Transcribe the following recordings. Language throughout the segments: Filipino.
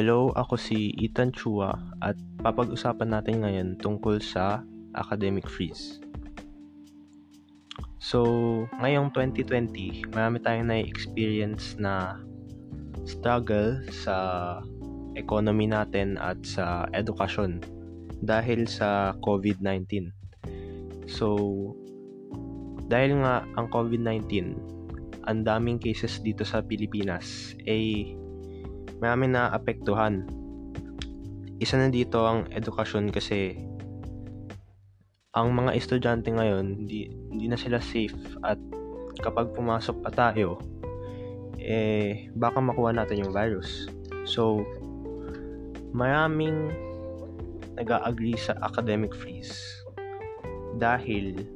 Hello, ako si Ethan Chua at papag-usapan natin ngayon tungkol sa academic freeze. So, ngayong 2020, marami tayong na-experience na struggle sa economy natin at sa edukasyon dahil sa COVID-19. So, dahil nga ang COVID-19, ang daming cases dito sa Pilipinas ay marami na apektuhan. Isa na dito ang edukasyon kasi ang mga estudyante ngayon hindi, hindi na sila safe at kapag pumasok pa tayo eh baka makuha natin yung virus. So maraming nag-agree sa academic freeze dahil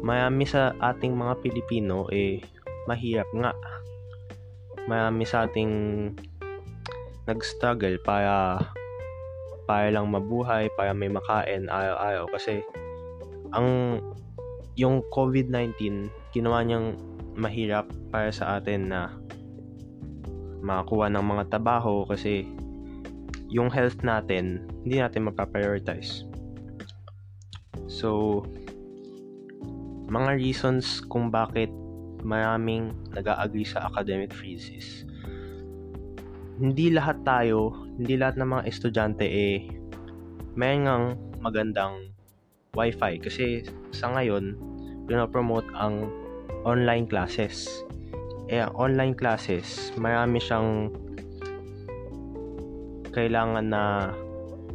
marami sa ating mga Pilipino eh mahirap nga. Marami sa ating nag-struggle para para lang mabuhay, para may makain araw-araw kasi ang yung COVID-19 ginawa niyang mahirap para sa atin na makakuha ng mga trabaho kasi yung health natin hindi natin mapaprioritize. So, mga reasons kung bakit maraming nag-agree sa academic freezes. Hindi lahat tayo, hindi lahat ng mga estudyante eh may ngang magandang wifi kasi sa ngayon pinopromote ang online classes. Eh, online classes, marami siyang kailangan na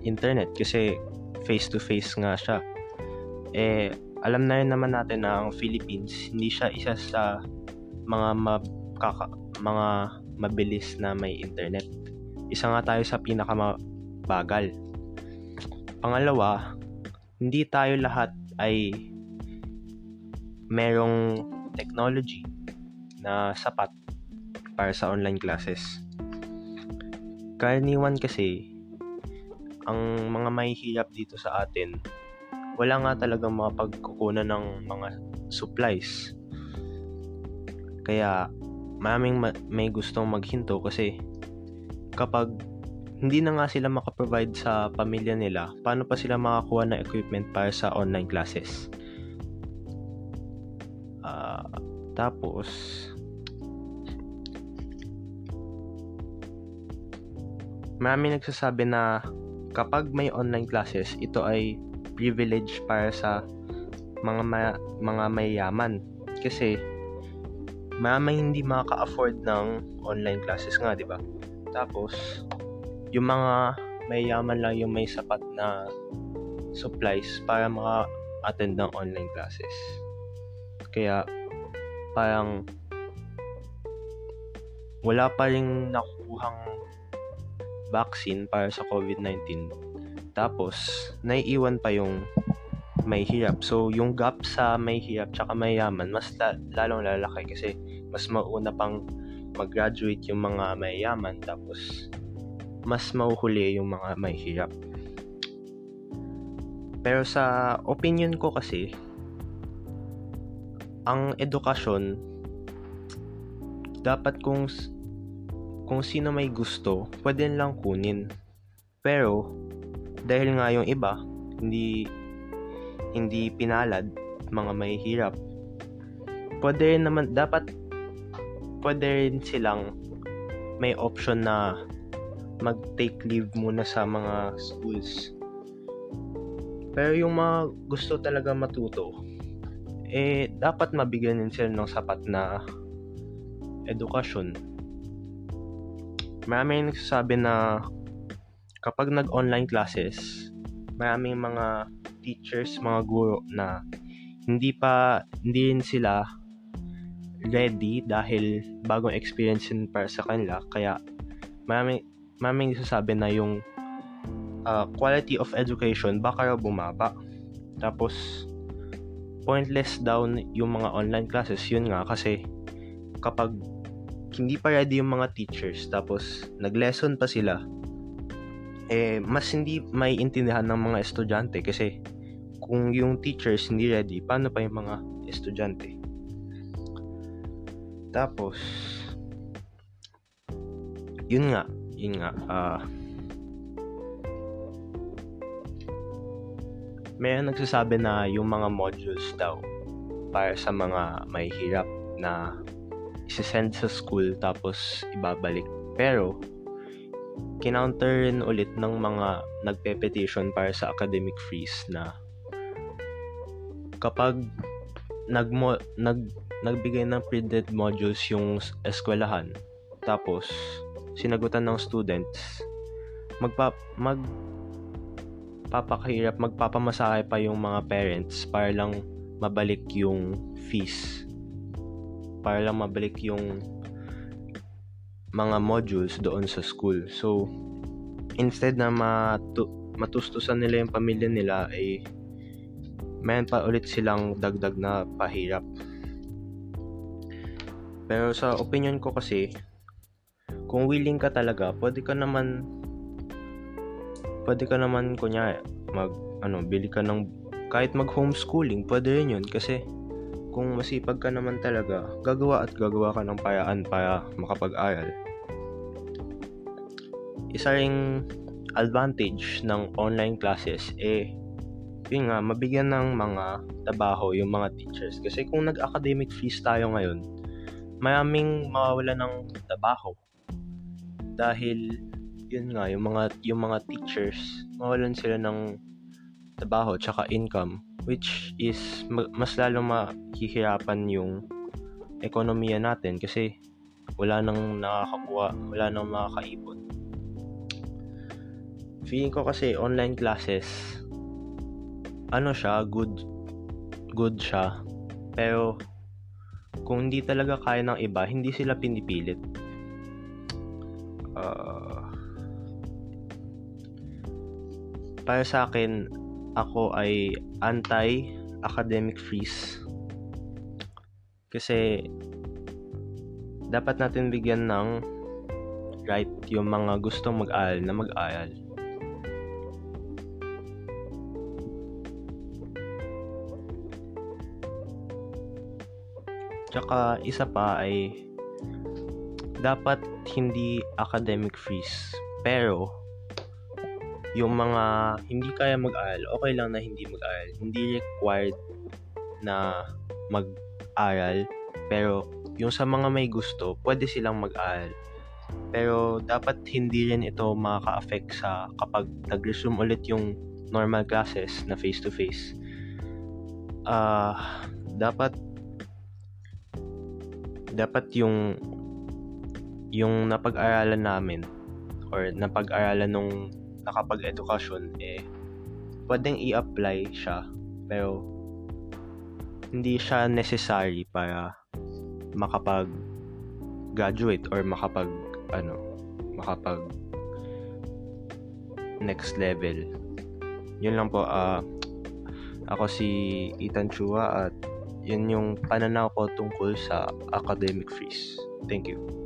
internet kasi face-to-face nga siya. Eh, alam na rin naman natin na ang Philippines hindi siya isa sa mga mabkaka, mga mabilis na may internet. Isa nga tayo sa pinakamabagal. Pangalawa, hindi tayo lahat ay merong technology na sapat para sa online classes. Karaniwan kasi, ang mga mahihirap dito sa atin wala nga talagang pagkukunan ng mga supplies. Kaya maraming ma- may gustong maghinto kasi kapag hindi na nga sila makaprovide sa pamilya nila, paano pa sila makakuha ng equipment para sa online classes? Uh, tapos, marami nagsasabi na kapag may online classes, ito ay privilege para sa mga ma- mga mayayaman kasi marami hindi makaka-afford ng online classes nga, 'di ba? Tapos yung mga mayayaman lang yung may sapat na supplies para maka-attend ng online classes. Kaya parang wala pa ring nakukuhang vaccine para sa COVID-19 tapos, naiiwan pa yung may hirap. So, yung gap sa may hirap tsaka may yaman, mas la- lalong lalaki kasi mas mauna pang mag-graduate yung mga may yaman tapos mas mauhuli yung mga may hirap. Pero sa opinion ko kasi, ang edukasyon dapat kung kung sino may gusto, pwede lang kunin. Pero dahil nga yung iba hindi hindi pinalad mga may hirap. Pwede rin naman dapat pwede rin silang may option na mag take leave muna sa mga schools. Pero yung mga gusto talaga matuto eh dapat mabigyan din sila ng sapat na edukasyon. Marami nagsasabi na kapag nag-online classes, maraming mga teachers, mga guro na hindi pa, hindi rin sila ready dahil bagong experience yun para sa kanila. Kaya maraming, maraming sasabi na yung uh, quality of education baka raw bumaba. Tapos, pointless down yung mga online classes. Yun nga kasi kapag hindi pa ready yung mga teachers tapos nag-lesson pa sila eh mas hindi may intindihan ng mga estudyante kasi kung yung teachers hindi ready, paano pa yung mga estudyante? Tapos, yun nga, yun nga, uh, may nagsasabi na yung mga modules daw para sa mga may hirap na isesend sa school tapos ibabalik. Pero, kinounter rin ulit ng mga nagpe-petition para sa academic freeze na kapag nagmo, nag, nagbigay ng printed modules yung eskwelahan tapos sinagutan ng students magpa, mag papakahirap magpapamasahe pa yung mga parents para lang mabalik yung fees para lang mabalik yung mga modules doon sa school. So, instead na matu- matustusan nila yung pamilya nila, ay eh, meron pa ulit silang dagdag na pahirap. Pero sa opinion ko kasi, kung willing ka talaga, pwede ka naman pwede ka naman kunya mag ano, bili ka ng kahit mag homeschooling, pwede rin yun kasi kung masipag ka naman talaga, gagawa at gagawa ka ng paraan para makapag-aral. Isa ring advantage ng online classes eh yun nga, mabigyan ng mga trabaho yung mga teachers. Kasi kung nag-academic fees tayo ngayon, maraming mawawala ng trabaho. Dahil, yun nga, yung mga, yung mga teachers, mawalan sila ng trabaho tsaka income which is mas lalo mahihirapan yung ekonomiya natin kasi wala nang nakakakuha, wala nang makakaipon. Feeling ko kasi online classes ano siya, good good siya. Pero kung hindi talaga kaya ng iba, hindi sila pinipilit. Uh, para sa akin, ako ay anti-academic freeze. Kasi dapat natin bigyan ng right yung mga gustong mag-aral na mag-aral. Tsaka isa pa ay dapat hindi academic freeze. Pero yung mga hindi kaya mag-aral, okay lang na hindi mag-aral. Hindi required na mag-aral. Pero yung sa mga may gusto, pwede silang mag-aral. Pero dapat hindi rin ito makaka-affect sa kapag nag-resume ulit yung normal classes na face-to-face. Uh, dapat dapat yung yung napag-aralan namin or napag-aralan nung nakapag-edukasyon, eh, pwedeng i-apply siya, pero hindi siya necessary para makapag graduate or makapag ano makapag next level. Yun lang po uh, ako si Ethan Chua at yun yung pananaw ko tungkol sa academic fees. Thank you